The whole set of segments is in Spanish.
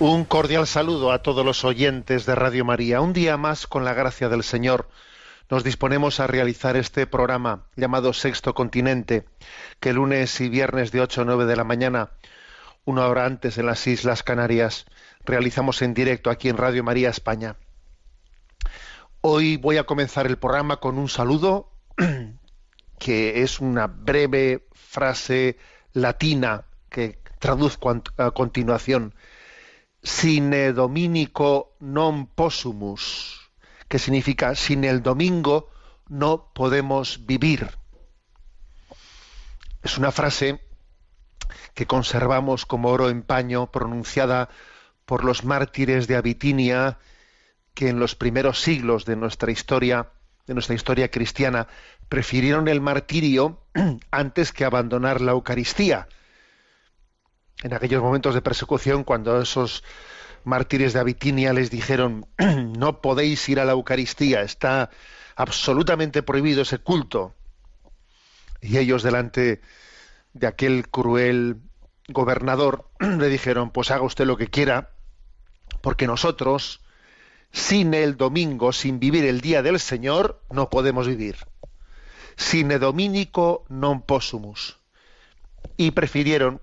Un cordial saludo a todos los oyentes de Radio María. Un día más, con la gracia del Señor, nos disponemos a realizar este programa llamado Sexto Continente, que lunes y viernes de 8 a 9 de la mañana, una hora antes en las Islas Canarias, realizamos en directo aquí en Radio María España. Hoy voy a comenzar el programa con un saludo que es una breve frase latina que traduzco a continuación sine dominico non possumus, que significa sin el domingo no podemos vivir. Es una frase que conservamos como oro en paño, pronunciada por los mártires de Abitinia, que en los primeros siglos de nuestra historia, de nuestra historia cristiana, prefirieron el martirio antes que abandonar la Eucaristía en aquellos momentos de persecución, cuando esos mártires de Abitinia les dijeron, no podéis ir a la Eucaristía, está absolutamente prohibido ese culto. Y ellos delante de aquel cruel gobernador le dijeron, pues haga usted lo que quiera, porque nosotros, sin el domingo, sin vivir el día del Señor, no podemos vivir. Sine dominico non possumus. Y prefirieron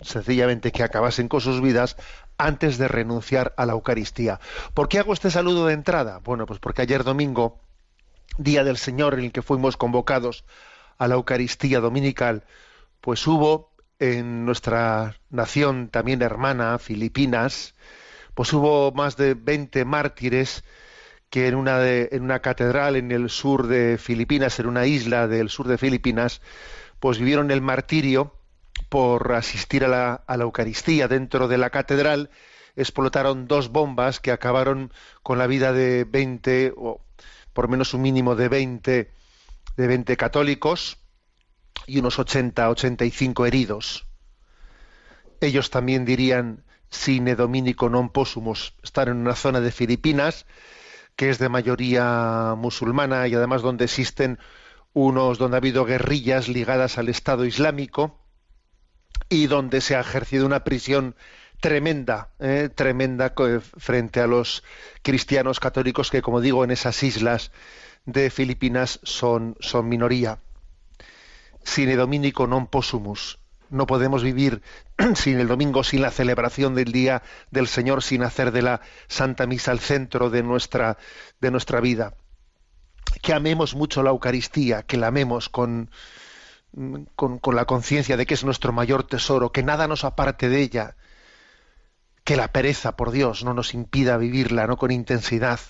sencillamente que acabasen con sus vidas antes de renunciar a la Eucaristía. ¿Por qué hago este saludo de entrada? Bueno, pues porque ayer domingo, día del Señor en el que fuimos convocados a la Eucaristía dominical, pues hubo en nuestra nación también hermana, Filipinas, pues hubo más de 20 mártires que en una, de- en una catedral en el sur de Filipinas, en una isla del sur de Filipinas, pues vivieron el martirio por asistir a la, a la Eucaristía. Dentro de la catedral explotaron dos bombas que acabaron con la vida de 20, o por menos un mínimo de 20, de 20 católicos y unos 80, 85 heridos. Ellos también dirían sine dominico non possumus, estar en una zona de Filipinas que es de mayoría musulmana y además donde existen unos donde ha habido guerrillas ligadas al Estado Islámico y donde se ha ejercido una prisión tremenda, eh, tremenda frente a los cristianos católicos que, como digo, en esas islas de Filipinas son, son minoría. Sine dominico non possumus. No podemos vivir sin el domingo, sin la celebración del día del Señor, sin hacer de la Santa Misa el centro de nuestra, de nuestra vida. Que amemos mucho la Eucaristía, que la amemos con, con, la conciencia de que es nuestro mayor tesoro, que nada nos aparte de ella, que la pereza, por Dios, no nos impida vivirla, no con intensidad,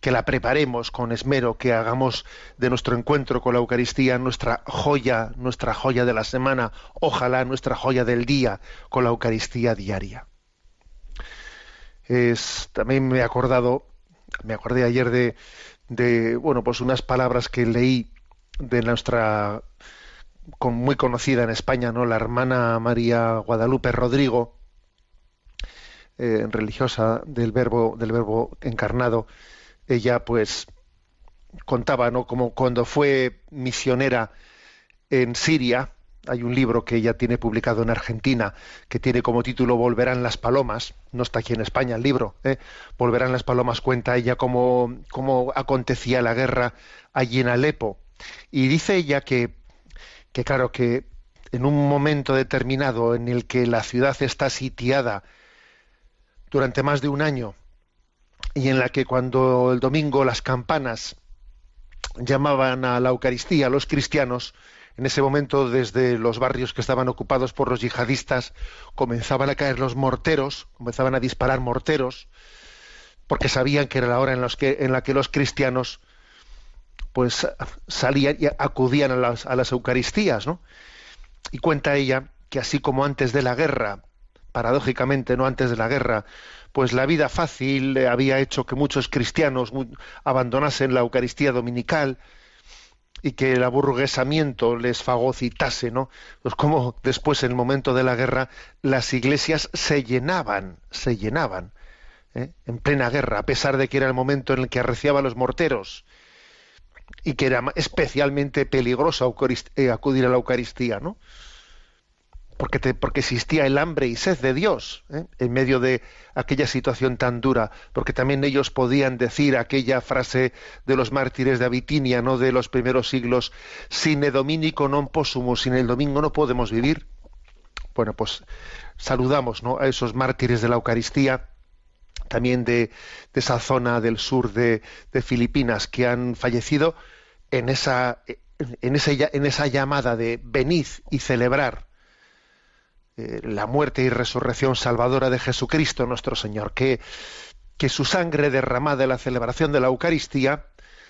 que la preparemos con esmero, que hagamos de nuestro encuentro con la Eucaristía nuestra joya, nuestra joya de la semana, ojalá nuestra joya del día con la Eucaristía diaria. Es, también me he acordado, me acordé ayer de, de, bueno, pues unas palabras que leí de nuestra muy conocida en España, ¿no? La hermana María Guadalupe Rodrigo, eh, religiosa del verbo, del verbo encarnado, ella pues contaba, ¿no? Como cuando fue misionera en Siria, hay un libro que ella tiene publicado en Argentina que tiene como título Volverán las palomas, no está aquí en España el libro, ¿eh? Volverán las palomas cuenta ella cómo, cómo acontecía la guerra allí en Alepo. Y dice ella que, que claro que en un momento determinado en el que la ciudad está sitiada durante más de un año y en la que cuando el domingo las campanas llamaban a la Eucaristía a los cristianos, en ese momento desde los barrios que estaban ocupados por los yihadistas comenzaban a caer los morteros, comenzaban a disparar morteros, porque sabían que era la hora en, que, en la que los cristianos pues salían y acudían a las, a las Eucaristías, ¿no? Y cuenta ella que así como antes de la guerra, paradójicamente, no antes de la guerra, pues la vida fácil había hecho que muchos cristianos abandonasen la Eucaristía dominical y que el aburguesamiento les fagocitase, ¿no? Pues como después, en el momento de la guerra, las iglesias se llenaban, se llenaban, ¿eh? en plena guerra, a pesar de que era el momento en el que arreciaban los morteros y que era especialmente peligroso eh, acudir a la Eucaristía, ¿no? porque, porque existía el hambre y sed de Dios ¿eh? en medio de aquella situación tan dura, porque también ellos podían decir aquella frase de los mártires de Abitinia, no de los primeros siglos, sin dominico non possumus, sin el domingo no podemos vivir. Bueno, pues saludamos ¿no? a esos mártires de la Eucaristía, también de, esa zona del sur de, Filipinas, que han fallecido en esa, en, esa, en esa llamada de venid y celebrar eh, la muerte y resurrección salvadora de Jesucristo nuestro Señor, que, que su sangre derramada en la celebración de la Eucaristía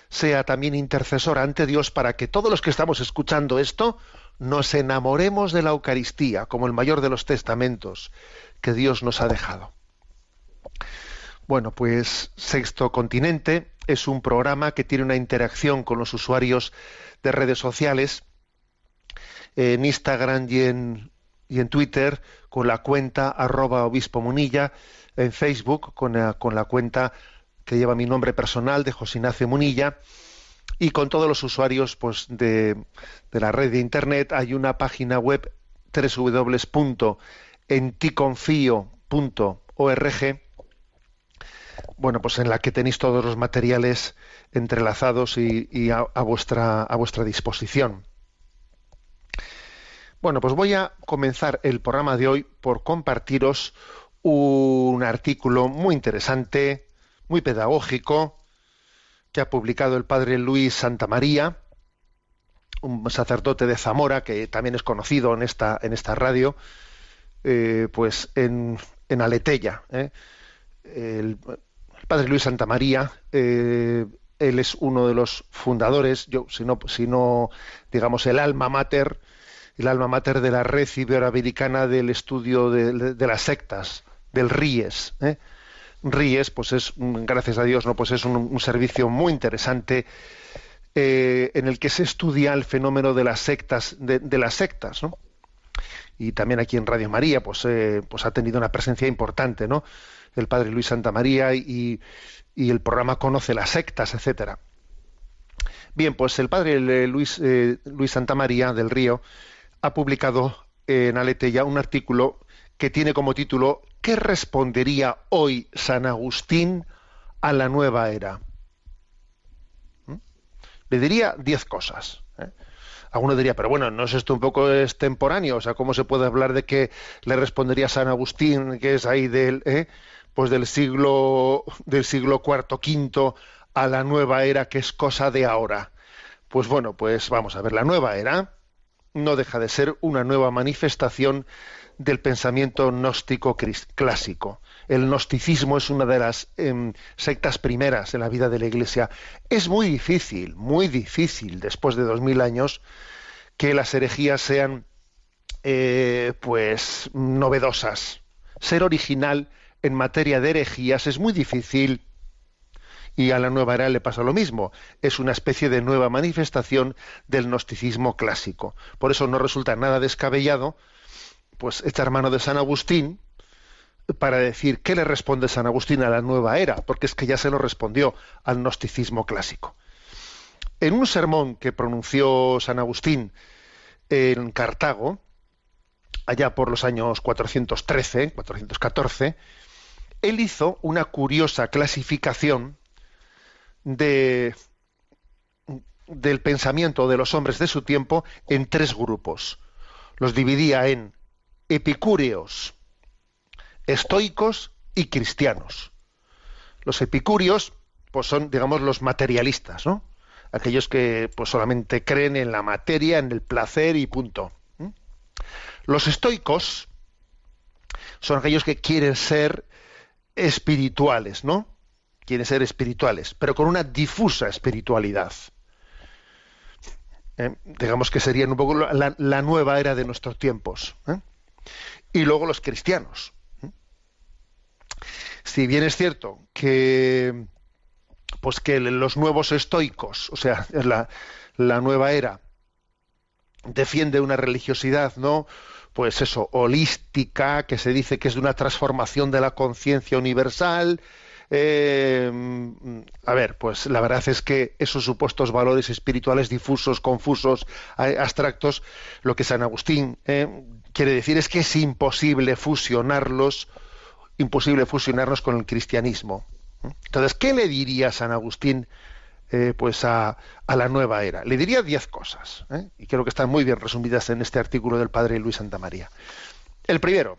sea también intercesora ante Dios para que todos los que estamos escuchando esto nos enamoremos de la Eucaristía como el mayor de los testamentos que Dios nos ha dejado. Bueno, pues Sexto Continente es un programa que tiene una interacción con los usuarios de redes sociales en Instagram y en Twitter con la cuenta arroba obispo munilla, en Facebook con la, con la cuenta que lleva mi nombre personal de José Ignacio Munilla y con todos los usuarios pues, de, de la red de internet. Hay una página web www.enticonfio.org bueno pues en la que tenéis todos los materiales entrelazados y, a, vuestra a vuestra disposición bueno, pues voy a comenzar el programa de hoy por compartiros un artículo muy interesante, muy pedagógico, que ha publicado el padre Luis Santamaría, un sacerdote de Zamora que también es conocido en esta, en esta radio, eh, pues en, en Aletella. ¿eh? El, padre Luis Santamaría, eh, él es uno de los fundadores, yo, si no, si no digamos, el alma mater el alma mater de la red iberoamericana del estudio de, de, las sectas, del RIES. ¿eh? RIES, pues es, gracias a Dios, no, pues es un, un servicio muy interesante eh, en el que se estudia el fenómeno de las sectas, de, de las sectas, ¿no? Y también aquí en Radio María, pues, eh, pues ha tenido una presencia importante, ¿no? El padre Luis Santa María y, y el programa Conoce las sectas, etcétera. Bien, pues el padre Luis, eh, Luis Santa María del Río ha publicado en Aleteya un artículo que tiene como título ¿Qué respondería hoy San Agustín a la nueva era? ¿Mm? Le diría diez cosas. ¿eh? Alguno diría, pero bueno, ¿no es esto un poco extemporáneo? O sea, ¿cómo se puede hablar de que le respondería San Agustín, que es ahí del, ¿eh? Pues del siglo del siglo cuarto quinto a la nueva era, que es cosa de ahora? Pues bueno, pues vamos a ver, la nueva era no deja de ser una nueva manifestación del pensamiento gnóstico clásico. El gnosticismo es una de las em, sectas primeras en la vida de la Iglesia. Es muy difícil, muy difícil, después de dos mil años, que las herejías sean eh, pues novedosas. Ser original en materia de herejías es muy difícil y a la nueva era le pasa lo mismo. Es una especie de nueva manifestación del gnosticismo clásico. Por eso no resulta nada descabellado pues echar mano de San Agustín para decir qué le responde San Agustín a la nueva era, porque es que ya se lo respondió al gnosticismo clásico. En un sermón que pronunció San Agustín en Cartago, allá por los años 413, 414, él hizo una curiosa clasificación de, del pensamiento de los hombres de su tiempo en tres grupos. Los dividía en epicúreos, estoicos y cristianos. Los epicúreos pues son, digamos, los materialistas, ¿no? Aquellos que pues solamente creen en la materia, en el placer y punto. Los estoicos son aquellos que quieren ser espirituales, ¿no? Quieren ser espirituales, pero con una difusa espiritualidad. ¿Eh? Digamos que serían un poco la, la nueva era de nuestros tiempos. ¿eh? Y luego los cristianos. ¿eh? Si bien es cierto que pues que los nuevos estoicos, o sea, la, la nueva era, defiende una religiosidad, ¿no? Pues eso, holística, que se dice que es de una transformación de la conciencia universal. Eh, a ver, pues la verdad es que esos supuestos valores espirituales difusos, confusos, abstractos, lo que San Agustín eh, quiere decir es que es imposible fusionarlos, imposible fusionarnos con el cristianismo. Entonces, ¿qué le diría San Agustín eh, pues a, la nueva era? Le diría diez cosas, ¿eh? y creo que están muy bien resumidas en este artículo del padre Luis Santamaría. El primero,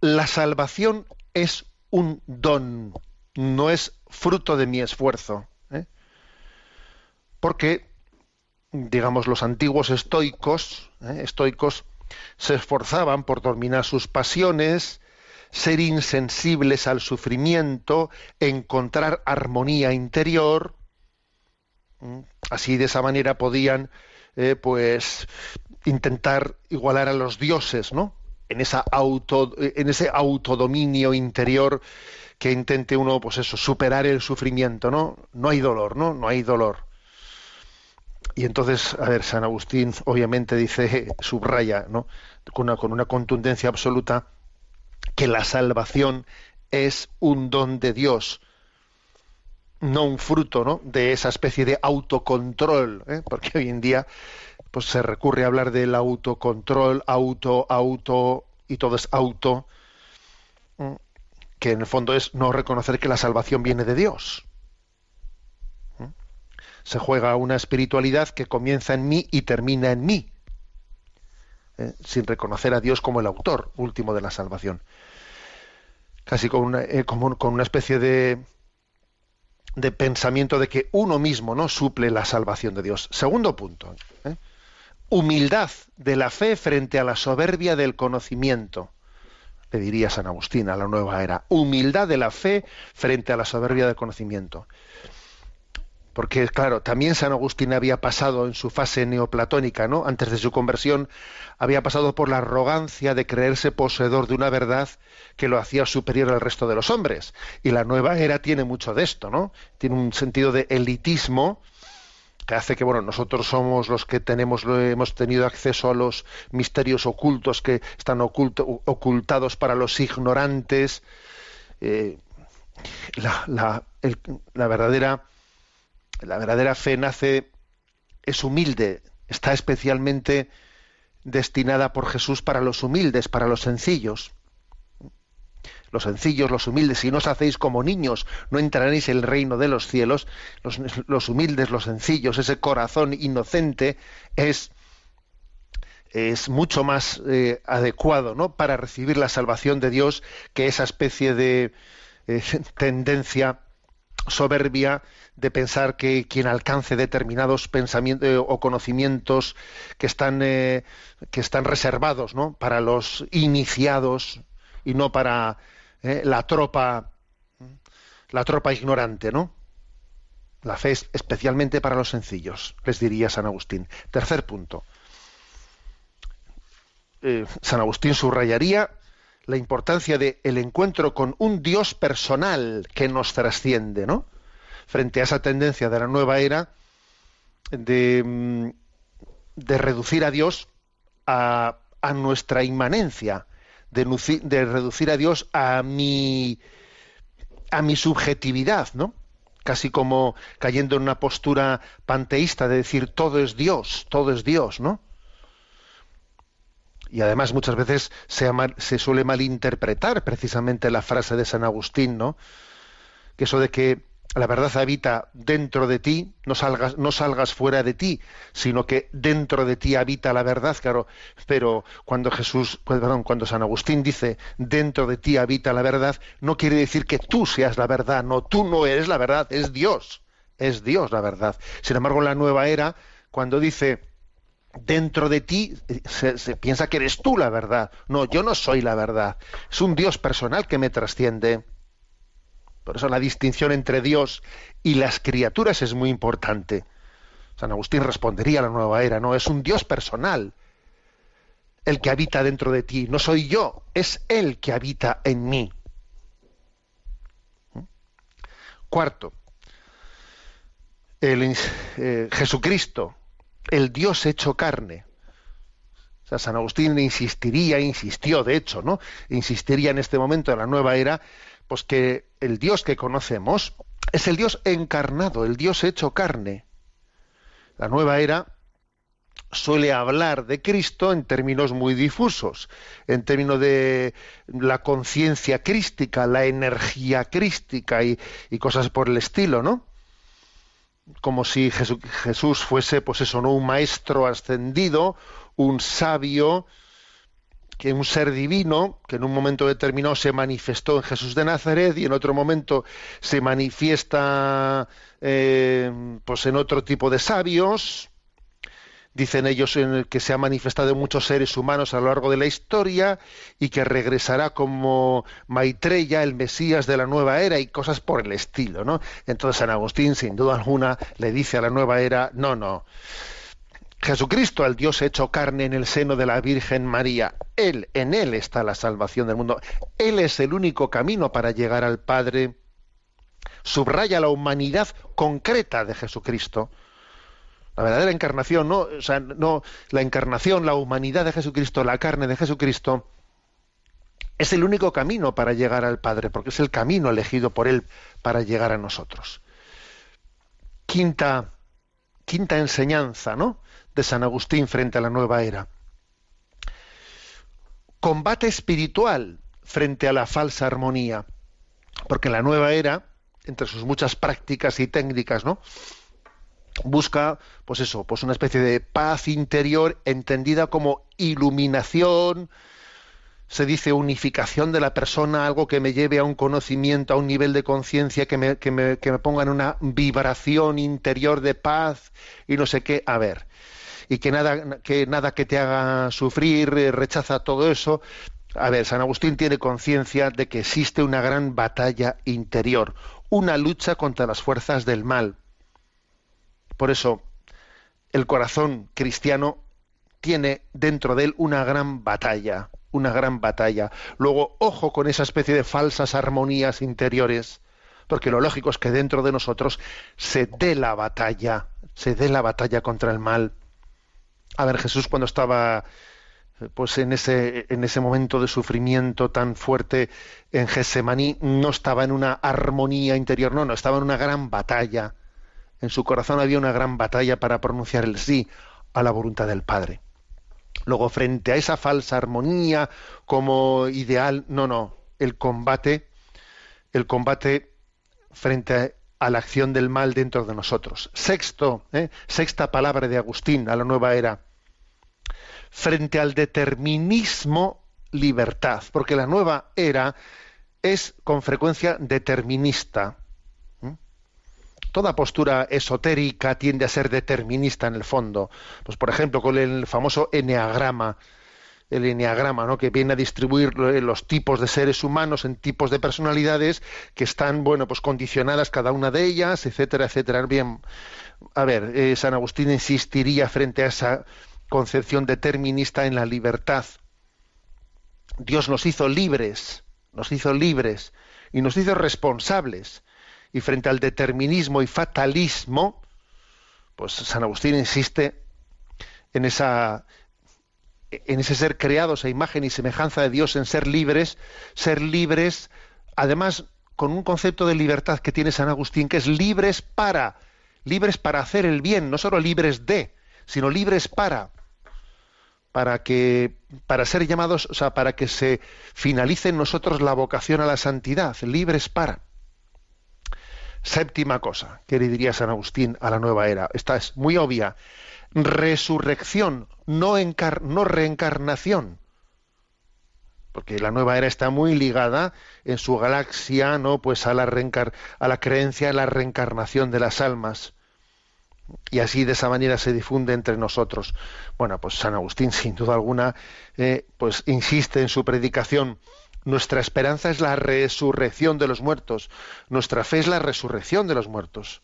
la salvación es un don, no es fruto de mi esfuerzo. ¿eh? Porque, digamos, los antiguos estoicos, estoicos, se esforzaban por dominar sus pasiones, ser insensibles al sufrimiento, encontrar armonía interior. Así de esa manera podían, eh, pues, intentar igualar a los dioses, ¿no? En esa auto, en ese autodominio interior que intente uno, pues eso, superar el sufrimiento, ¿no? No hay dolor, ¿no? No hay dolor. Y entonces, a ver, San Agustín obviamente dice, subraya, ¿no? Con una, con una contundencia absoluta, que la salvación es un don de Dios, no un fruto ¿no? de esa especie de autocontrol, ¿eh? porque hoy en día pues, se recurre a hablar del autocontrol, auto, auto, y todo es auto, que en el fondo es no reconocer que la salvación viene de Dios. Se juega una espiritualidad que comienza en mí y termina en mí, ¿eh? sin reconocer a Dios como el autor último de la salvación casi con una, eh, con una especie de, de pensamiento de que uno mismo no suple la salvación de Dios. Segundo punto, ¿eh? humildad de la fe frente a la soberbia del conocimiento. Le diría San Agustín a la nueva era. Humildad de la fe frente a la soberbia del conocimiento. Porque, claro, también San Agustín había pasado en su fase neoplatónica, ¿no? Antes de su conversión, había pasado por la arrogancia de creerse poseedor de una verdad que lo hacía superior al resto de los hombres. Y la nueva era tiene mucho de esto, ¿no? Tiene un sentido de elitismo que hace que, bueno, nosotros somos los que tenemos, hemos tenido acceso a los misterios ocultos que están ocultados para los ignorantes. Eh, la verdadera la verdadera fe nace, es humilde, está especialmente destinada por Jesús para los humildes, para los sencillos. Los sencillos, los humildes, si no os hacéis como niños, no entraréis en el reino de los cielos. Los, humildes, los sencillos, ese corazón inocente es, es mucho más eh, adecuado ¿no? para recibir la salvación de Dios que esa especie de eh, tendencia soberbia de pensar que quien alcance determinados pensamientos eh, o conocimientos que están eh, que están reservados ¿no? para los iniciados y no para eh, la tropa la tropa ignorante, ¿no? La fe es especialmente para los sencillos, les diría San Agustín. Tercer punto. San Agustín subrayaría la importancia de el encuentro con un Dios personal que nos trasciende, ¿no? Frente a esa tendencia de la nueva era de, mm, de reducir a Dios a, a nuestra inmanencia, de, de, reducir a Dios a mi a mi subjetividad, ¿no? Casi como cayendo en una postura panteísta de decir todo es Dios, todo es Dios, ¿no? Y además muchas veces se, suele malinterpretar precisamente la frase de San Agustín, ¿no? Que eso de que la verdad habita dentro de ti, no salgas, no salgas fuera de ti, sino que dentro de ti habita la verdad, claro. Pero cuando Jesús, pues, perdón, cuando San Agustín dice dentro de ti habita la verdad, no quiere decir que tú seas la verdad, no, tú no eres la verdad, es Dios, es Dios la verdad. Sin embargo, en la nueva era, cuando dice dentro de ti se, se, piensa que eres tú la verdad. No, yo no soy la verdad. Es un Dios personal que me trasciende. Por eso la distinción entre Dios y las criaturas es muy importante. San Agustín respondería a la nueva era, no, es un Dios personal el que habita dentro de ti. No soy yo, es Él que habita en mí. Cuarto, el, eh, Jesucristo, el Dios hecho carne. San Agustín insistiría, insistió, de hecho, ¿no? Insistiría en este momento de la nueva era, pues que el Dios que conocemos es el Dios encarnado, el Dios hecho carne. La nueva era suele hablar de Cristo en términos muy difusos, en términos de la conciencia crística, la energía crística y cosas por el estilo, ¿no? Como si Jesús fuese, pues eso, ¿no? Un maestro ascendido, un sabio, que un ser divino, que en un momento determinado se manifestó en Jesús de Nazaret y en otro momento se manifiesta eh, pues en otro tipo de sabios, dicen ellos en el que se ha manifestado en muchos seres humanos a lo largo de la historia y que regresará como Maitreya, el Mesías de la nueva era y cosas por el estilo, ¿no? Entonces San Agustín, sin duda alguna, le dice a la nueva era, no, no. Jesucristo, al Dios hecho carne en el seno de la Virgen María, Él, en Él está la salvación del mundo. Él es el único camino para llegar al Padre. Subraya la humanidad concreta de Jesucristo la verdadera encarnación, no, o sea, no la encarnación, la humanidad de Jesucristo, la carne de Jesucristo, es el único camino para llegar al Padre, porque es el camino elegido por Él para llegar a nosotros. Quinta, quinta enseñanza, ¿no? De San Agustín frente a la nueva era. Combate espiritual frente a la falsa armonía, porque la nueva era, entre sus muchas prácticas y técnicas, ¿no? Busca, pues eso, pues una especie de paz interior entendida como iluminación, se dice unificación de la persona, algo que me lleve a un conocimiento, a un nivel de conciencia que me, que, me, que me ponga en una vibración interior de paz y no sé qué. A ver, y que nada que, nada que te haga sufrir, eh, rechaza todo eso. A ver, San Agustín tiene conciencia de que existe una gran batalla interior, una lucha contra las fuerzas del mal por eso, el corazón cristiano tiene dentro de él una gran batalla, una gran batalla. Luego, ojo con esa especie de falsas armonías interiores, porque lo lógico es que dentro de nosotros se dé la batalla, se dé la batalla contra el mal. A ver, Jesús cuando estaba pues en ese, en ese momento de sufrimiento tan fuerte en Getsemaní, no estaba en una armonía interior, no, no, estaba en una gran batalla en su corazón había una gran batalla para pronunciar el sí a la voluntad del Padre. Luego, frente a esa falsa armonía como ideal, no, no, el combate, el combate frente a, la acción del mal dentro de nosotros. Sexto, ¿eh? sexta palabra de Agustín a la nueva era. Frente al determinismo, libertad, porque la nueva era es con frecuencia determinista toda postura esotérica tiende a ser determinista en el fondo. Pues por ejemplo, con el famoso enneagrama, el enneagrama, ¿no? que viene a distribuir los tipos de seres humanos en tipos de personalidades que están, bueno, pues condicionadas cada una de ellas, etcétera, etcétera. Bien, a ver, eh, San Agustín insistiría frente a esa concepción determinista en la libertad. Dios nos hizo libres, nos hizo libres y nos hizo responsables. Y frente al determinismo y fatalismo, pues San Agustín insiste en ese ser creados a imagen y semejanza de Dios, en ser libres, ser libres, además con un concepto de libertad que tiene San Agustín, que es libres para, libres para hacer el bien, no solo libres de, sino libres para, para que, para ser llamados, o sea, para que se finalice en nosotros la vocación a la santidad, libres para. Séptima cosa que le diría San Agustín a la nueva era, esta es muy obvia, resurrección, no, reencarnación. Porque la nueva era está muy ligada en su galaxia, ¿no? Pues a la, a la creencia en la reencarnación de las almas. Y así de esa manera se difunde entre nosotros. Bueno, pues San Agustín, sin duda alguna, eh, pues insiste en su predicación. Nuestra esperanza es la resurrección de los muertos. Nuestra fe es la resurrección de los muertos.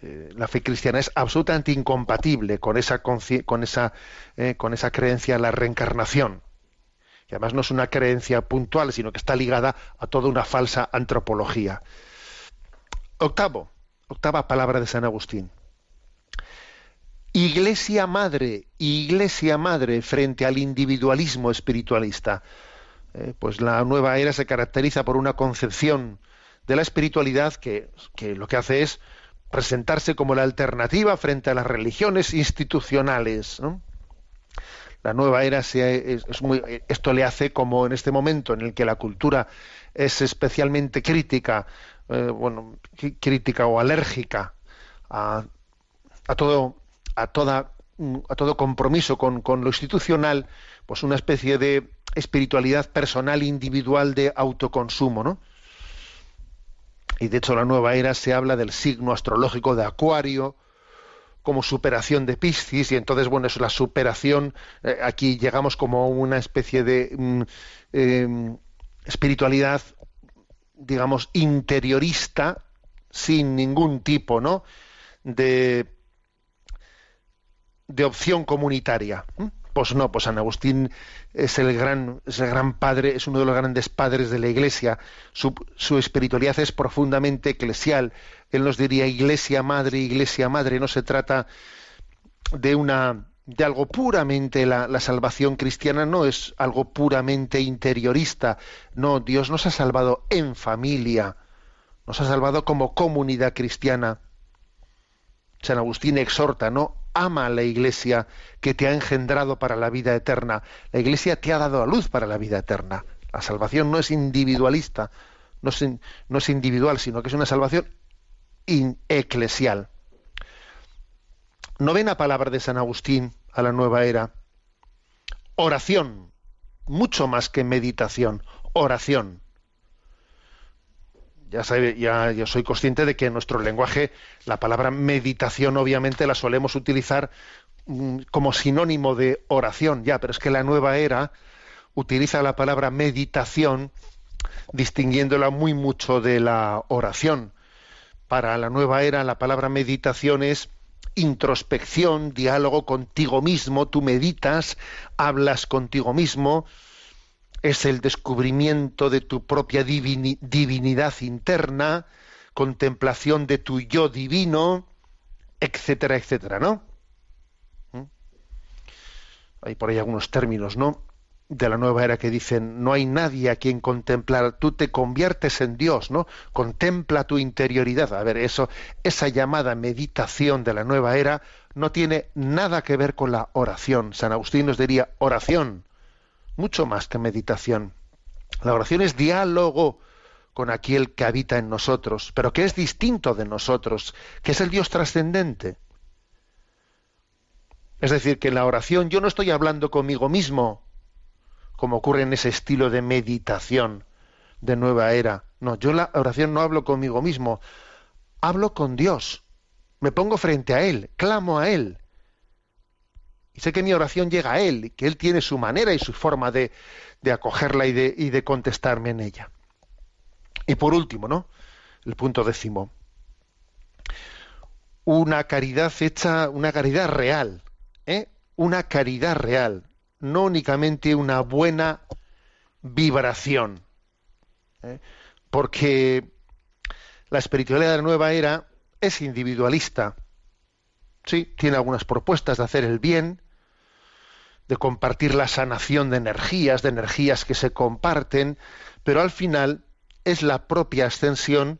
Eh, la fe cristiana es absolutamente incompatible con esa, con esa, eh, con esa creencia en la reencarnación. Y además no es una creencia puntual, sino que está ligada a toda una falsa antropología. Octavo, octava palabra de San Agustín. Iglesia madre, iglesia madre frente al individualismo espiritualista. Eh, pues la nueva era se caracteriza por una concepción de la espiritualidad que, lo que hace es presentarse como la alternativa frente a las religiones institucionales. La nueva era esto le hace como en este momento en el que la cultura es especialmente crítica, eh, bueno, crítica o alérgica a todo a toda a todo compromiso con, con, lo institucional, pues una especie de espiritualidad personal individual de autoconsumo, ¿no? y de hecho la nueva era se habla del signo astrológico de Acuario como superación de Piscis y entonces bueno es la superación eh, aquí llegamos como una especie de mm, em, espiritualidad digamos interiorista sin ningún tipo no de de opción comunitaria pues no, pues San Agustín es el gran, es el gran padre, es uno de los grandes padres de la Iglesia. Su, espiritualidad es profundamente eclesial. Él nos diría Iglesia madre, Iglesia madre. No se trata de una de algo puramente la salvación cristiana no es algo puramente interiorista. No, Dios nos ha salvado en familia. Nos ha salvado como comunidad cristiana. San Agustín exhorta, ¿no? Ama a la Iglesia que te ha engendrado para la vida eterna. La Iglesia te ha dado a luz para la vida eterna. La salvación no es individualista, no es, no es individual, sino que es una salvación eclesial. Novena palabra de San Agustín a la nueva era. Oración, mucho más que meditación, oración ya, sabe, ya, soy consciente de que en nuestro lenguaje la palabra meditación obviamente la solemos utilizar mm, como sinónimo de oración, ya, pero es que la nueva era utiliza la palabra meditación distinguiéndola muy mucho de la oración. Para la nueva era la palabra meditación es introspección, diálogo contigo mismo, tú meditas, hablas contigo mismo, es el descubrimiento de tu propia divinidad interna, contemplación de tu yo divino, etcétera, etcétera, ¿no? ¿Mm? Hay por ahí algunos términos, ¿no? De la nueva era que dicen, no hay nadie a quien contemplar, tú te conviertes en Dios, ¿no? Contempla tu interioridad. A ver, eso, esa llamada meditación de la nueva era no tiene nada que ver con la oración. San Agustín nos diría oración mucho más que meditación. La oración es diálogo con aquel que habita en nosotros, pero que es distinto de nosotros, que es el Dios trascendente. Es decir, que en la oración yo no estoy hablando conmigo mismo, como ocurre en ese estilo de meditación de nueva era. No, yo en la oración no hablo conmigo mismo, hablo con Dios. Me pongo frente a Él, clamo a Él. Sé que mi oración llega a Él, que Él tiene su manera y su forma de, de acogerla y de, y de contestarme en ella. Y por último, ¿no? El punto décimo. Una caridad hecha, una caridad real, ¿eh? Una caridad real, no únicamente una buena vibración. ¿eh? Porque la espiritualidad de la nueva era es individualista. Sí, tiene algunas propuestas de hacer el bien, de compartir la sanación de energías, de energías que se comparten, pero al final es la propia ascensión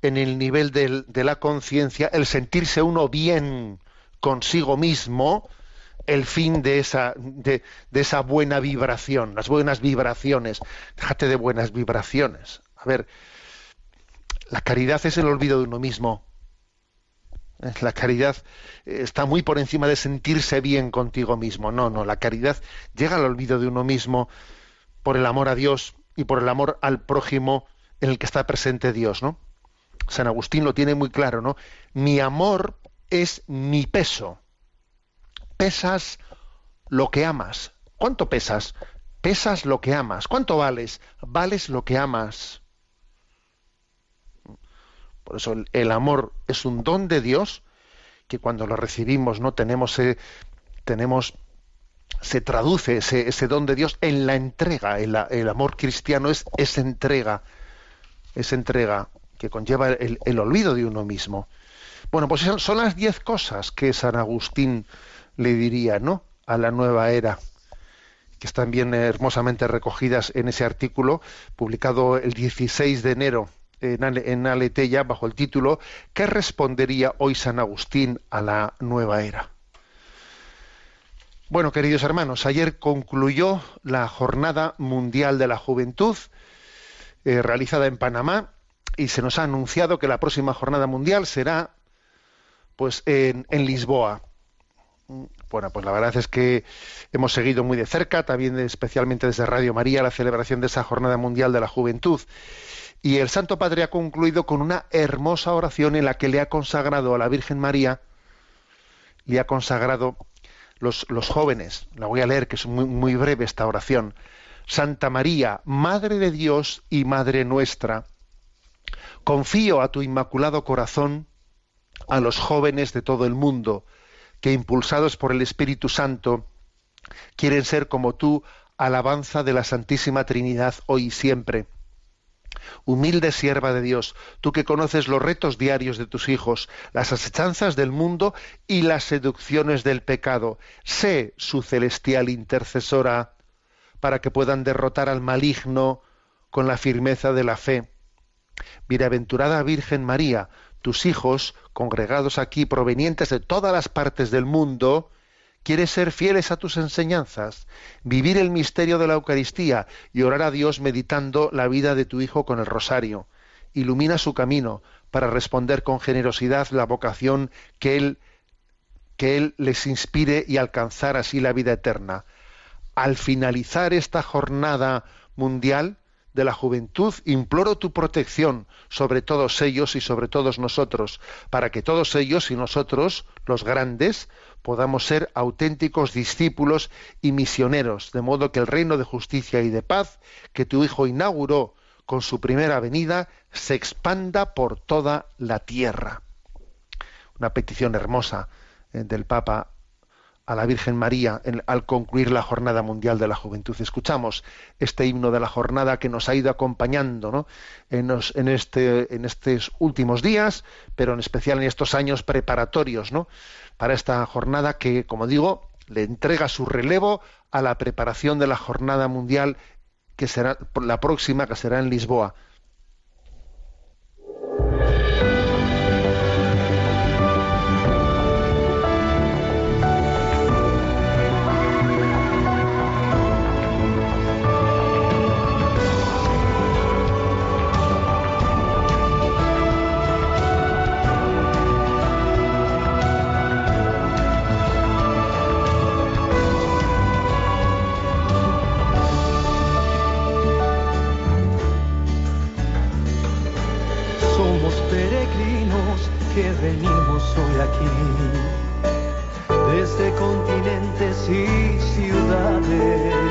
en el nivel de la conciencia, el sentirse uno bien consigo mismo, el fin de esa, de, de esa buena vibración, las buenas vibraciones. Déjate de buenas vibraciones. A ver, la caridad es el olvido de uno mismo. La caridad eh, está muy por encima de sentirse bien contigo mismo. No, no, la caridad llega al olvido de uno mismo por el amor a Dios y por el amor al prójimo en el que está presente Dios, ¿no? San Agustín lo tiene muy claro, ¿no? Mi amor es mi peso. Pesas lo que amas. ¿Cuánto pesas? Pesas lo que amas. ¿Cuánto vales? Vales lo que amas. Por eso el, amor es un don de Dios que cuando lo recibimos no tenemos eh, tenemos se traduce ese, ese don de Dios en la entrega. El amor cristiano es esa entrega, esa entrega que conlleva el, el olvido de uno mismo. Bueno, pues son, son las diez cosas que San Agustín le diría, ¿no? A la nueva era, que están bien hermosamente recogidas en ese artículo publicado el 16 de enero en, Ale- bajo el título ¿Qué respondería hoy San Agustín a la nueva era? Bueno, queridos hermanos, ayer concluyó la Jornada Mundial de la Juventud eh, realizada en Panamá y se nos ha anunciado que la próxima Jornada Mundial será pues en, en Lisboa. Bueno, pues la verdad es que hemos seguido muy de cerca, también especialmente desde Radio María, la celebración de esa Jornada Mundial de la Juventud. Y el Santo Padre ha concluido con una hermosa oración en la que le ha consagrado a la Virgen María, le ha consagrado los, jóvenes. La voy a leer, que es muy, muy breve esta oración. Santa María, Madre de Dios y Madre nuestra, confío a tu inmaculado corazón a los jóvenes de todo el mundo, que impulsados por el Espíritu Santo quieren ser como tú, alabanza de la Santísima Trinidad hoy y siempre. Humilde sierva de Dios, tú que conoces los retos diarios de tus hijos, las asechanzas del mundo y las seducciones del pecado, sé su celestial intercesora para que puedan derrotar al maligno con la firmeza de la fe. Bienaventurada Virgen María, tus hijos, congregados aquí, provenientes de todas las partes del mundo, quieres ser fieles a tus enseñanzas, vivir el misterio de la Eucaristía y orar a Dios meditando la vida de tu Hijo con el rosario. Ilumina su camino para responder con generosidad la vocación que Él, que Él les inspire y alcanzar así la vida eterna. Al finalizar esta jornada mundial, de la juventud, imploro tu protección sobre todos ellos y sobre todos nosotros, para que todos ellos y nosotros, los grandes, podamos ser auténticos discípulos y misioneros, de modo que el reino de justicia y de paz que tu Hijo inauguró con su primera venida se expanda por toda la tierra. Una petición hermosa eh, del Papa a la Virgen María en- al concluir la Jornada Mundial de la Juventud. Escuchamos este himno de la jornada que nos ha ido acompañando en este, en estos últimos días, pero en especial en estos años preparatorios ¿no? para esta jornada que, como digo, le entrega su relevo a la preparación de la Jornada Mundial que será la próxima, que será en Lisboa. Desde continentes y ciudades.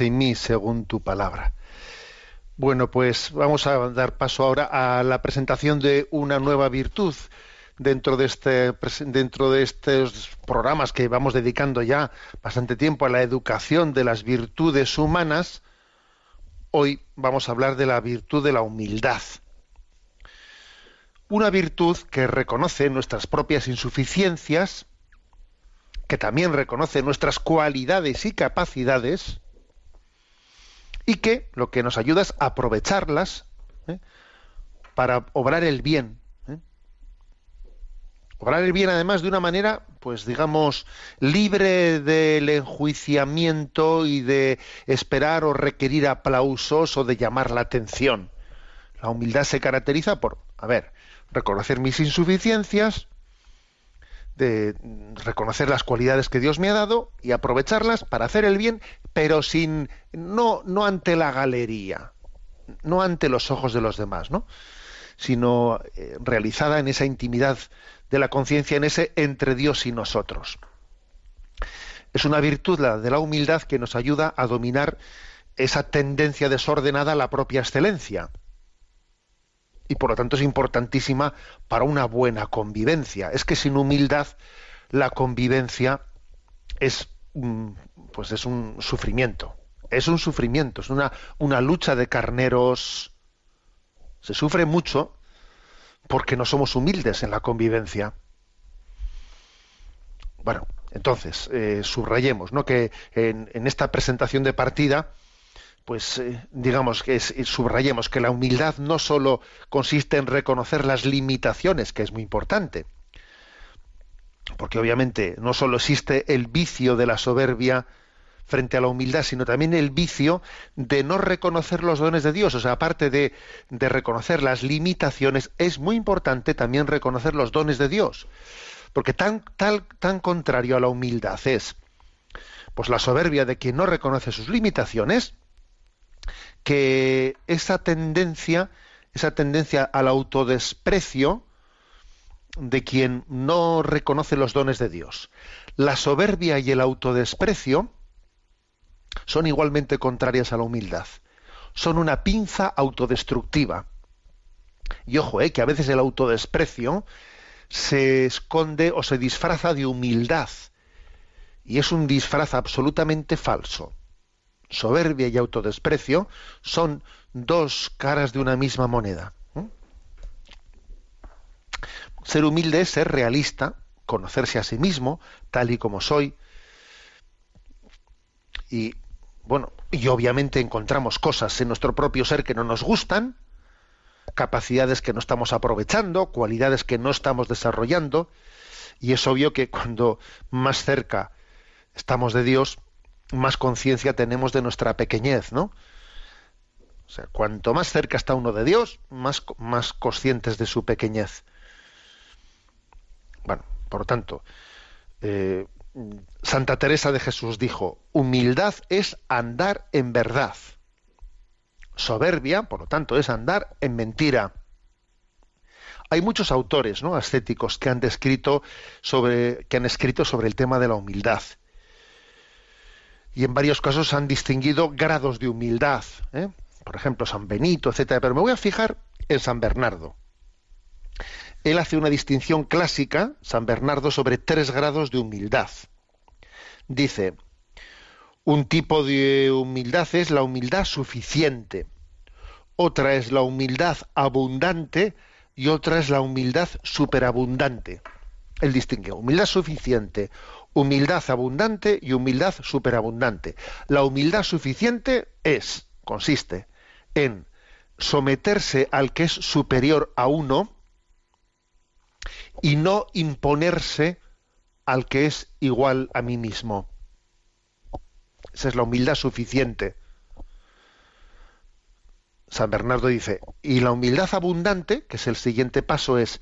En mí según tu palabra. Bueno, pues vamos a dar paso ahora a la presentación de una nueva virtud dentro de este dentro de estos programas que vamos dedicando ya bastante tiempo a la educación de las virtudes humanas. Hoy vamos a hablar de la virtud de la humildad. Una virtud que reconoce nuestras propias insuficiencias, que también reconoce nuestras cualidades y capacidades, y que lo que nos ayuda es aprovecharlas ¿eh? para obrar el bien. ¿eh? Obrar el bien además de una manera, pues digamos, libre del enjuiciamiento y de esperar o requerir aplausos o de llamar la atención. La humildad se caracteriza por, a ver, reconocer mis insuficiencias, de reconocer las cualidades que Dios me ha dado y aprovecharlas para hacer el bien, pero sin no no ante la galería, no ante los ojos de los demás, ¿no? sino eh, realizada en esa intimidad de la conciencia, en ese entre Dios y nosotros. Es una virtud la de la humildad que nos ayuda a dominar esa tendencia desordenada a la propia excelencia y por lo tanto es importantísima para una buena convivencia. Es que sin humildad la convivencia es un, pues es un sufrimiento. Es un sufrimiento, es una, una lucha de carneros. Se sufre mucho porque no somos humildes en la convivencia. Bueno, entonces, eh, subrayemos, ¿no? Que en, en esta presentación de partida, pues eh, digamos que eh, subrayemos que la humildad no solo consiste en reconocer las limitaciones, que es muy importante, porque obviamente no solo existe el vicio de la soberbia frente a la humildad, sino también el vicio de no reconocer los dones de Dios. O sea, aparte de, reconocer las limitaciones, es muy importante también reconocer los dones de Dios. Porque tan, tan contrario a la humildad es pues la soberbia de quien no reconoce sus limitaciones, que esa tendencia, esa tendencia al autodesprecio de quien no reconoce los dones de Dios. La soberbia y el autodesprecio son igualmente contrarias a la humildad. Son una pinza autodestructiva. Y ojo, eh, que a veces el autodesprecio se esconde o se disfraza de humildad. Y es un disfraz absolutamente falso. Soberbia y autodesprecio son dos caras de una misma moneda. Ser humilde es ser realista, conocerse a sí mismo, tal y como soy. Y bueno, y obviamente encontramos cosas en nuestro propio ser que no nos gustan, capacidades que no estamos aprovechando, cualidades que no estamos desarrollando, y es obvio que cuando más cerca estamos de Dios, más conciencia tenemos de nuestra pequeñez, ¿no? O sea, cuanto más cerca está uno de Dios, más, más conscientes de su pequeñez. Bueno, por lo tanto, eh, Santa Teresa de Jesús dijo, humildad es andar en verdad. Soberbia, por lo tanto, es andar en mentira. Hay muchos autores, ¿no? ascéticos que han descrito sobre, que han escrito sobre el tema de la humildad. Y en varios casos han distinguido grados de humildad. ¿eh? Por ejemplo, San Benito, etcétera. Pero me voy a fijar en San Bernardo. Él hace una distinción clásica, San Bernardo, sobre tres grados de humildad. Dice, un tipo de humildad es la humildad suficiente, otra es la humildad abundante y otra es la humildad superabundante. Él distingue humildad suficiente, humildad abundante y humildad superabundante. La humildad suficiente es, consiste en someterse al que es superior a uno y no imponerse al que es igual a mí mismo. Esa es la humildad suficiente. San Bernardo dice, y la humildad abundante, que es el siguiente paso, es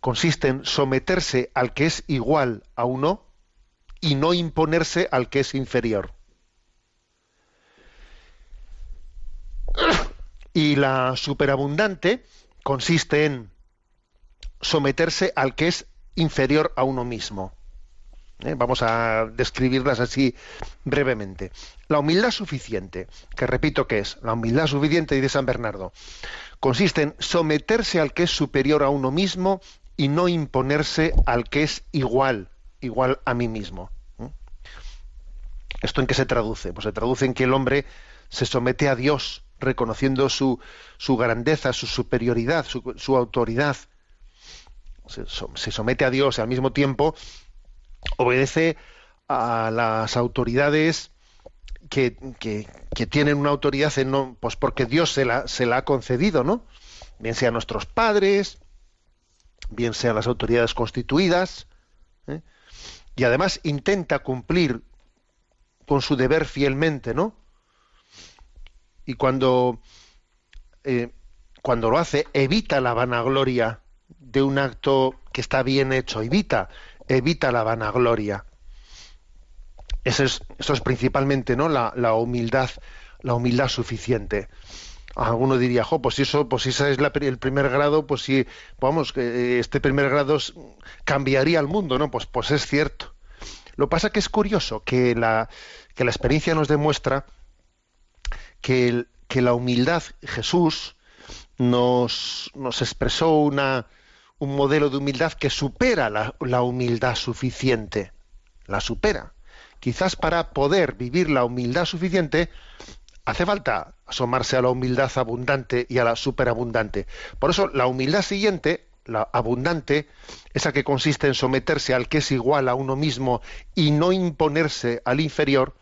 consiste en someterse al que es igual a uno y no imponerse al que es inferior. Y la superabundante consiste en someterse al que es inferior a uno mismo. ¿Eh? Vamos a describirlas así brevemente. La humildad suficiente, que repito que es, la humildad suficiente de San Bernardo, consiste en someterse al que es superior a uno mismo y no imponerse al que es igual, igual a mí mismo. ¿Eh? ¿Esto en qué se traduce? Pues se traduce en que el hombre se somete a Dios, reconociendo su, grandeza, su superioridad, su, su autoridad. Se, somete a Dios y al mismo tiempo obedece a las autoridades que, que, que tienen una autoridad en no, pues porque Dios se la, se la ha concedido, ¿no? Bien sea nuestros padres, bien sean las autoridades constituidas, ¿eh? y además intenta cumplir con su deber fielmente, ¿no? Y cuando, eh, cuando lo hace, evita la vanagloria de un acto que está bien hecho, evita evita la vanagloria. Eso es, eso es principalmente ¿no? la, la, humildad, la humildad suficiente. Alguno diría, jo, pues eso, pues esa es el primer grado, pues sí, vamos, que este primer grado cambiaría el mundo, ¿no? Pues, pues es cierto. Lo pasa que es curioso que la, que la experiencia nos demuestra que, que la humildad, Jesús nos, nos expresó una, un modelo de humildad que supera la, humildad suficiente, la supera. quizás para poder vivir la humildad suficiente, hace falta asomarse a la humildad abundante y a la superabundante. Por eso, la humildad siguiente, la abundante, esa que consiste en someterse al que es igual a uno mismo y no imponerse al inferior,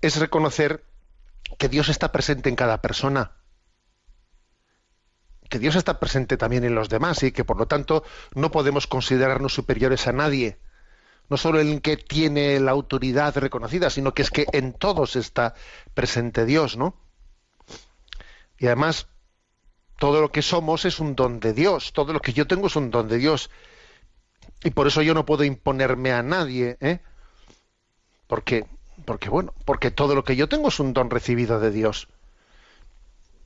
es reconocer que Dios está presente en cada persona, que Dios está presente también en los demás y que por lo tanto no podemos considerarnos superiores a nadie. No solo en el que tiene la autoridad reconocida, sino que es que en todos está presente Dios, ¿no? Y además, todo lo que somos es un don de Dios, todo lo que yo tengo es un don de Dios. Y por eso yo no puedo imponerme a nadie, ¿eh? Porque, porque bueno, porque todo lo que yo tengo es un don recibido de Dios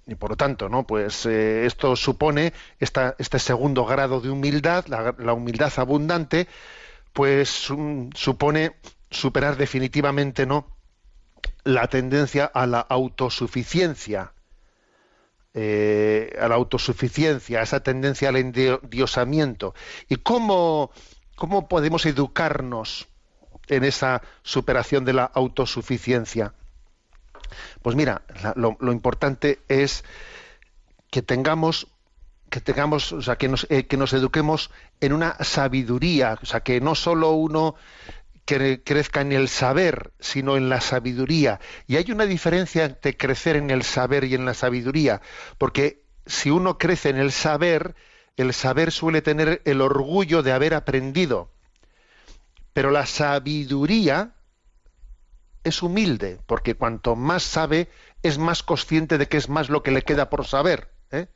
y por lo tanto, ¿no? Pues eh, esto supone esta, este segundo grado de humildad, la, humildad abundante, pues um, supone superar definitivamente, ¿no? La tendencia a la autosuficiencia, eh, a la autosuficiencia, a esa tendencia al endiosamiento. ¿Y cómo, cómo podemos educarnos en esa superación de la autosuficiencia? Pues mira, lo, importante es que tengamos que tengamos, o sea, que nos, eh, que nos eduquemos en una sabiduría, o sea, que no solo uno cre- crezca en el saber, sino en la sabiduría. Y hay una diferencia entre crecer en el saber y en la sabiduría, porque si uno crece en el saber, el saber suele tener el orgullo de haber aprendido. Pero la sabiduría es humilde, porque cuanto más sabe, es más consciente de que es más lo que le queda por saber. ¿eh?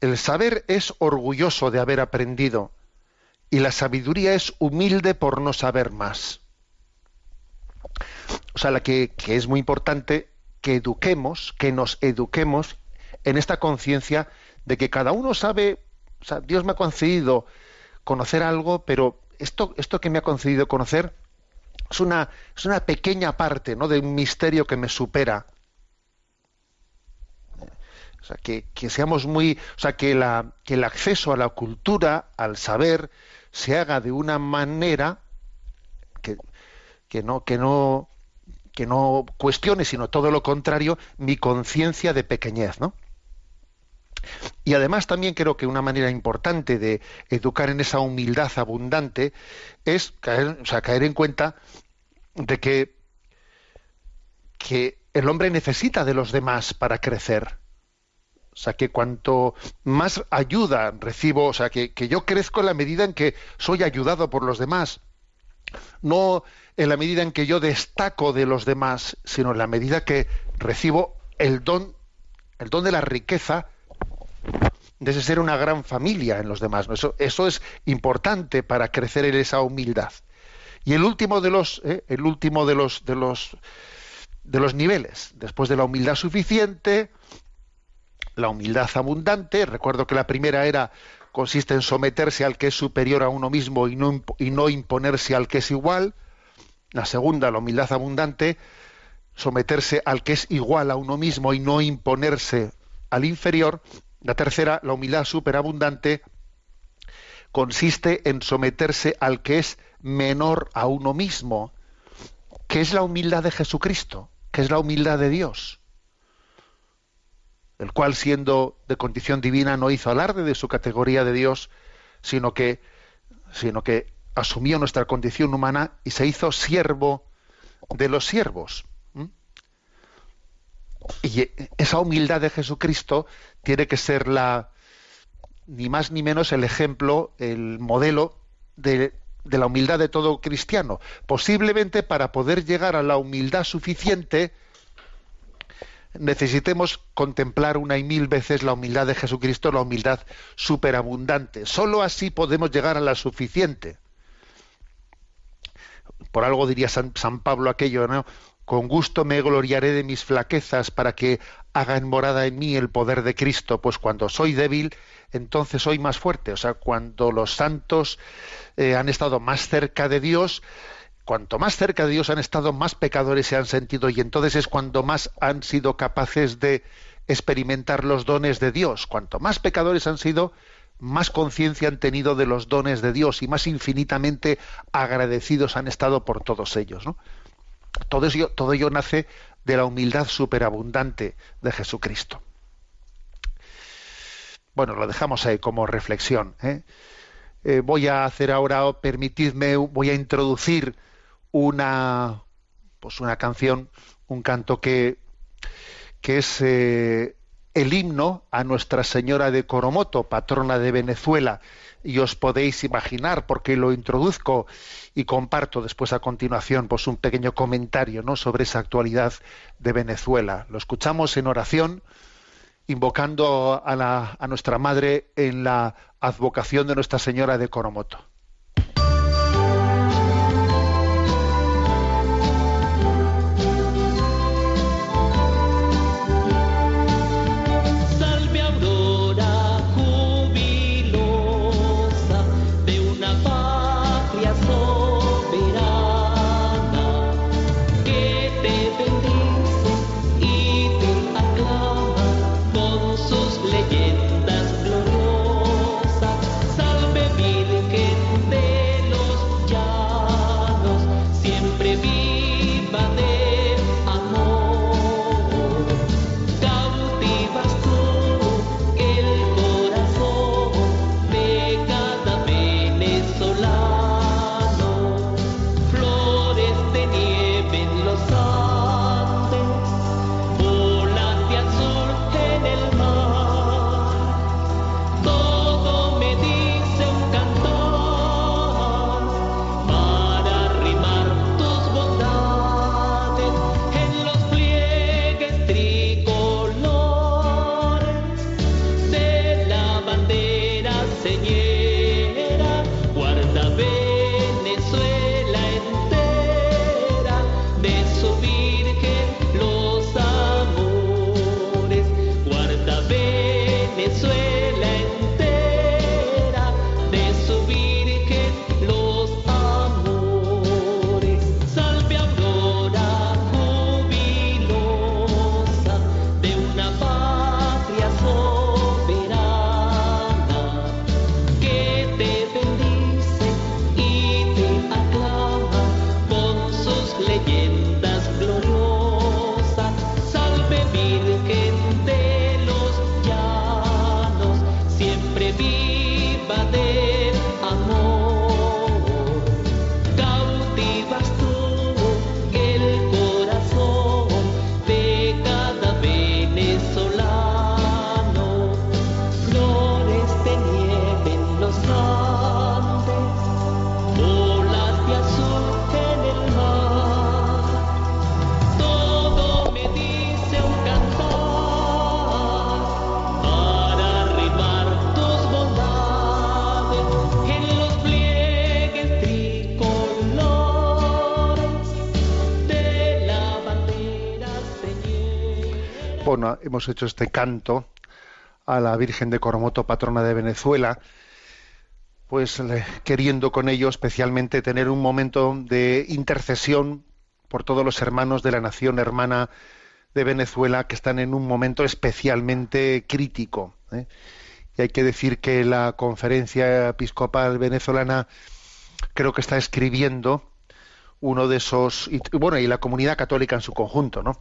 El saber es orgulloso de haber aprendido y la sabiduría es humilde por no saber más. O sea, la que, que es muy importante que eduquemos, que nos eduquemos en esta conciencia de que cada uno sabe, Dios me ha concedido conocer algo, pero esto, esto que me ha concedido conocer es una, es una pequeña parte ¿no? de un misterio que me supera. O sea, que, que seamos muy. O sea, que, la, que el acceso a la cultura, al saber, se haga de una manera que, que no, que no, que no cuestione, sino todo lo contrario, mi conciencia de pequeñez, ¿no? Y además también creo que una manera importante de educar en esa humildad abundante es caer, o sea, caer en cuenta de que, que el hombre necesita de los demás para crecer. O sea, que cuanto más ayuda recibo, o sea, que, que yo crezco en la medida en que soy ayudado por los demás. No en la medida en que yo destaco de los demás, sino en la medida que recibo el don, el don de la riqueza de ser una gran familia en los demás. Eso, eso es importante para crecer en esa humildad. Y el último de los, ¿eh? el último de los, de los, de los niveles, después de la humildad suficiente, la humildad abundante. Recuerdo que la primera era consiste en someterse al que es superior a uno mismo y no, y no imponerse al que es igual. La segunda, la humildad abundante, someterse al que es igual a uno mismo y no imponerse al inferior. La tercera, la humildad superabundante, consiste en someterse al que es menor a uno mismo, que es la humildad de Jesucristo, que es la humildad de Dios, el cual siendo de condición divina no hizo alarde de su categoría de Dios, sino que, sino que asumió nuestra condición humana y se hizo siervo de los siervos. Y esa humildad de Jesucristo tiene que ser la ni más ni menos el ejemplo, el modelo de, de la humildad de todo cristiano. Posiblemente para poder llegar a la humildad suficiente necesitemos contemplar una y mil veces la humildad de Jesucristo, la humildad superabundante. Solo así podemos llegar a la suficiente. Por algo diría San, San Pablo aquello, ¿no? Con gusto me gloriaré de mis flaquezas para que haga en morada en mí el poder de Cristo, pues cuando soy débil, entonces soy más fuerte. O sea, cuando los santos eh, han estado más cerca de Dios, cuanto más cerca de Dios han estado, más pecadores se han sentido y entonces es cuando más han sido capaces de experimentar los dones de Dios. Cuanto más pecadores han sido, más conciencia han tenido de los dones de Dios y más infinitamente agradecidos han estado por todos ellos. ¿no? Todo, ello, nace de la humildad superabundante de Jesucristo. Bueno, lo dejamos ahí como reflexión. ¿eh? Eh, voy a hacer ahora, permitidme, voy a introducir una, pues una canción, un canto que, que es eh, el himno a Nuestra Señora de Coromoto, patrona de Venezuela. Y os podéis imaginar, porque lo introduzco y comparto después a continuación pues un pequeño comentario ¿no? sobre esa actualidad de Venezuela. Lo escuchamos en oración, invocando a, la- a nuestra Madre en la advocación de Nuestra Señora de Coromoto. Hemos hecho este canto a la Virgen de Coromoto, patrona de Venezuela, pues queriendo con ello especialmente tener un momento de intercesión por todos los hermanos de la nación hermana de Venezuela que están en un momento especialmente crítico. ¿eh? Y hay que decir que la conferencia episcopal venezolana creo que está escribiendo uno de esos, y, bueno, y la comunidad católica en su conjunto, ¿no?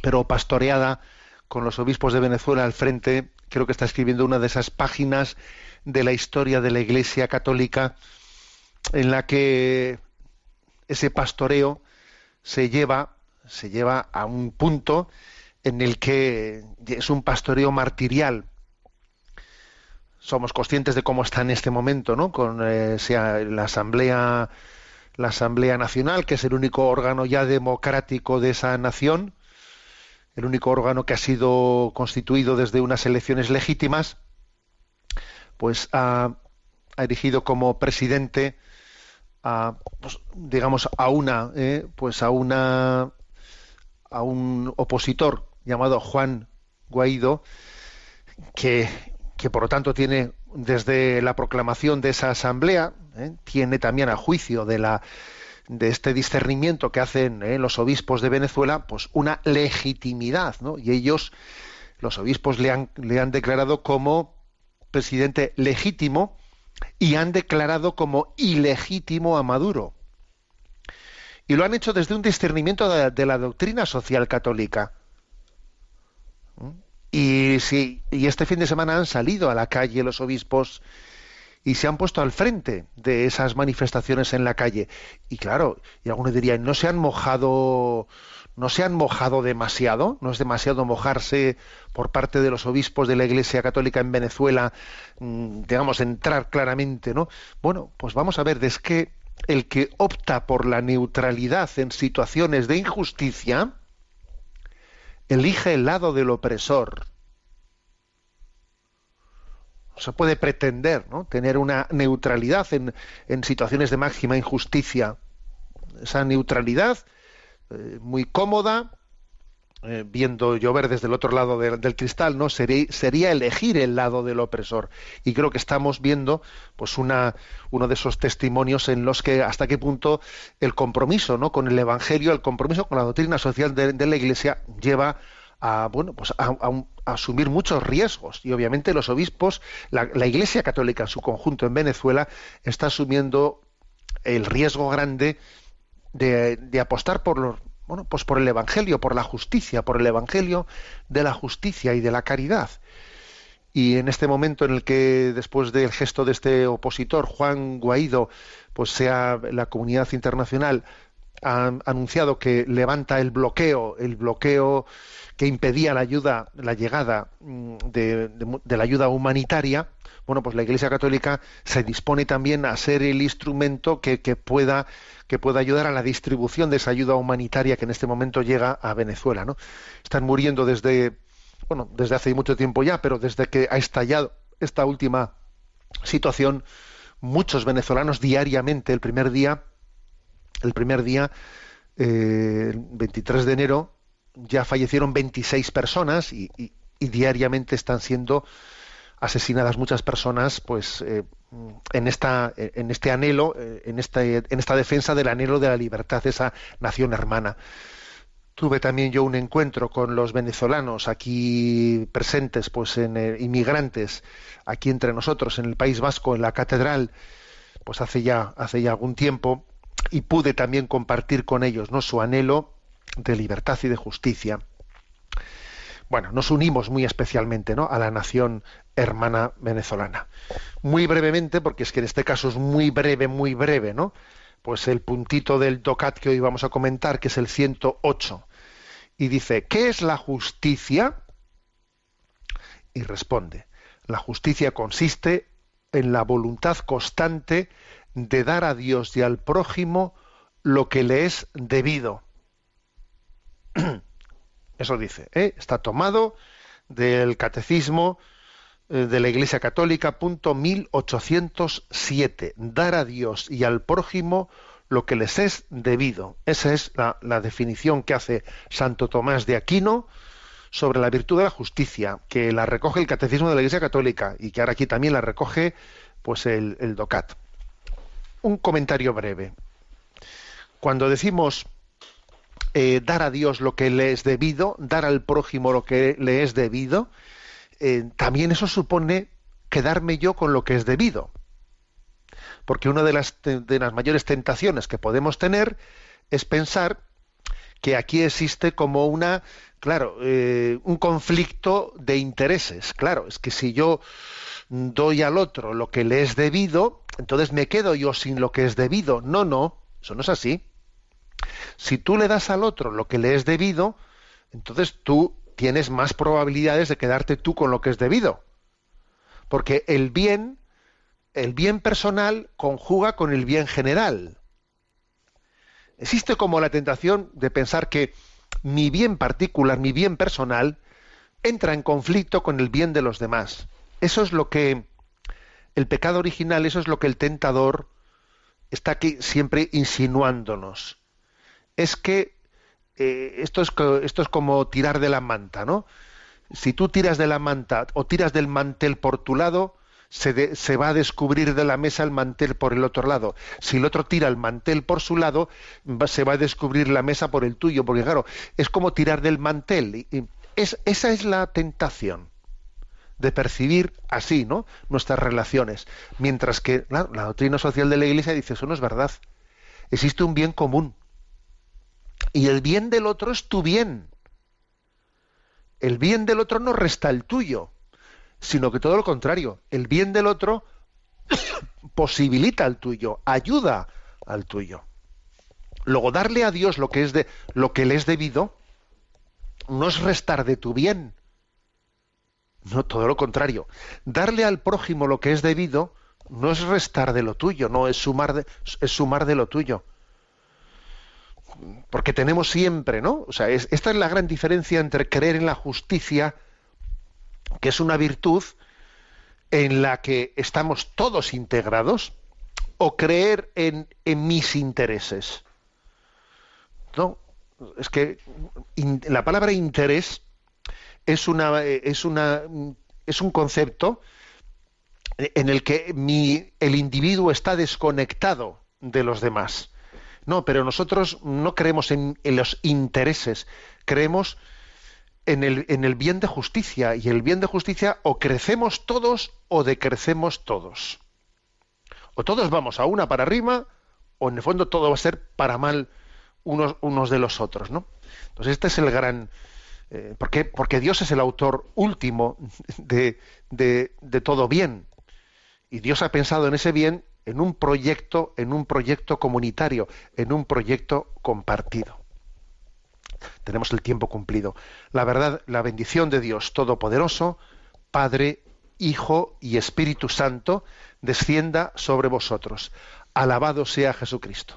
Pero pastoreada con los obispos de Venezuela al frente, creo que está escribiendo una de esas páginas de la historia de la Iglesia Católica en la que ese pastoreo se lleva se lleva a un punto en el que es un pastoreo martirial. Somos conscientes de cómo está en este momento, ¿no? Con eh, la asamblea la Asamblea Nacional, que es el único órgano ya democrático de esa nación, el único órgano que ha sido constituido desde unas elecciones legítimas, pues ha, ha erigido como presidente a, pues, digamos, a una, eh, pues a una, a un opositor llamado Juan Guaidó, que, por lo tanto tiene desde la proclamación de esa asamblea, eh, tiene también a juicio de la de este discernimiento que hacen eh, los obispos de Venezuela, pues una legitimidad, ¿no? Y ellos, los obispos, le han, le han declarado como presidente legítimo y han declarado como ilegítimo a Maduro. Y lo han hecho desde un discernimiento de, de la doctrina social católica. ¿Mm? Y, sí, y este fin de semana han salido a la calle los obispos y se han puesto al frente de esas manifestaciones en la calle. Y claro, y algunos dirían, ¿no se han mojado, no se han mojado demasiado? ¿No es demasiado mojarse por parte de los obispos de la Iglesia Católica en Venezuela, mm, digamos, entrar claramente, ¿no? Bueno, pues vamos a ver, es que el que opta por la neutralidad en situaciones de injusticia, elige el lado del opresor. Se puede pretender ¿no? tener una neutralidad en, en, situaciones de máxima injusticia. Esa neutralidad eh, muy cómoda, eh, viendo llover desde el otro lado de, del cristal, ¿no? Sería, sería, elegir el lado del opresor. Y creo que estamos viendo pues una, uno de esos testimonios en los que hasta qué punto el compromiso ¿no? con el Evangelio, el compromiso con la doctrina social de, de la Iglesia lleva a bueno pues a, asumir muchos riesgos. Y obviamente los obispos la, la, Iglesia Católica en su conjunto en Venezuela está asumiendo el riesgo grande de, de apostar por los bueno pues por el Evangelio por la justicia por el Evangelio de la justicia y de la caridad. Y en este momento en el que después del gesto de este opositor Juan Guaidó pues sea la comunidad internacional ha anunciado que levanta el bloqueo el bloqueo que impedía la ayuda, la llegada de, de, la ayuda humanitaria, bueno, pues la Iglesia Católica se dispone también a ser el instrumento que, que, pueda que pueda ayudar a la distribución de esa ayuda humanitaria que en este momento llega a Venezuela, ¿no? Están muriendo desde bueno, desde hace mucho tiempo ya, pero desde que ha estallado esta última situación, muchos venezolanos diariamente, el primer día, el primer día, eh, el 23 de enero, ya fallecieron 26 personas y, diariamente están siendo asesinadas muchas personas pues eh, en esta en este anhelo eh, en esta en esta defensa del anhelo de la libertad de esa nación hermana. Tuve también yo un encuentro con los venezolanos aquí presentes pues en eh, inmigrantes aquí entre nosotros en el País Vasco en la catedral pues hace ya hace ya algún tiempo y pude también compartir con ellos no su anhelo de libertad y de justicia. Bueno, nos unimos muy especialmente ¿no? a la nación hermana venezolana. Muy brevemente, porque es que en este caso es muy breve, muy breve, ¿no? Pues el puntito del DOCAT que hoy vamos a comentar, que es el 108, y dice, ¿qué es la justicia? Y responde, la justicia consiste en la voluntad constante de dar a Dios y al prójimo lo que le es debido Eso dice, ¿eh? está tomado del Catecismo eh, de la Iglesia Católica, punto 1807. Dar a Dios y al prójimo lo que les es debido. Esa es la, definición que hace Santo Tomás de Aquino sobre la virtud de la justicia, que la recoge el Catecismo de la Iglesia Católica y que ahora aquí también la recoge pues el DOCAT. Un comentario breve. Cuando decimos eh, dar a Dios lo que le es debido, dar al prójimo lo que le es debido, eh, también eso supone quedarme yo con lo que es debido. Porque una de las, de las mayores tentaciones que podemos tener es pensar que aquí existe como una, claro, eh, un conflicto de intereses. Claro, es que si yo doy al otro lo que le es debido, entonces me quedo yo sin lo que es debido. No, no, eso no es así. Si tú le das al otro lo que le es debido, entonces tú tienes más probabilidades de quedarte tú con lo que es debido. Porque el bien, el bien personal conjuga con el bien general. Existe como la tentación de pensar que mi bien particular, mi bien personal, entra en conflicto con el bien de los demás. Eso es lo que el pecado original, eso es lo que el tentador está aquí siempre insinuándonos es que eh, esto, es, esto es como tirar de la manta, ¿no? Si tú tiras de la manta o tiras del mantel por tu lado, se, va a descubrir de la mesa el mantel por el otro lado. Si el otro tira el mantel por su lado, se va a descubrir la mesa por el tuyo, porque claro, es como tirar del mantel. Y, y es, esa es la tentación de percibir así, ¿no? Nuestras relaciones. Mientras que la doctrina social de la Iglesia dice, eso no es verdad. Existe un bien común. Y el bien del otro es tu bien. El bien del otro no resta el tuyo, sino que todo lo contrario. El bien del otro posibilita el tuyo, ayuda al tuyo. Luego, darle a Dios lo que, es de, lo que le es debido no es restar de tu bien. No, todo lo contrario. Darle al prójimo lo que es debido no es restar de lo tuyo, no es sumar de, es sumar de lo tuyo. Porque tenemos siempre, ¿no? O sea, es- esta es la gran diferencia entre creer en la justicia, que es una virtud en la que estamos todos integrados, o creer en, mis intereses. No, es que la palabra interés es una es una es un concepto en el que el individuo está desconectado de los demás. No, pero nosotros no creemos en, los intereses, creemos en el, en el bien de justicia. Y el bien de justicia o crecemos todos o decrecemos todos. O todos vamos a una para arriba, o en el fondo todo va a ser para mal unos, unos de los otros, ¿no? Entonces este es el gran... eh. Porque Dios es el autor último de- de todo bien. Y Dios ha pensado en ese bien en un proyecto, en un proyecto comunitario, en un proyecto compartido. Tenemos el tiempo cumplido. La verdad, la bendición de Dios Todopoderoso, Padre, Hijo y Espíritu Santo, descienda sobre vosotros. Alabado sea Jesucristo.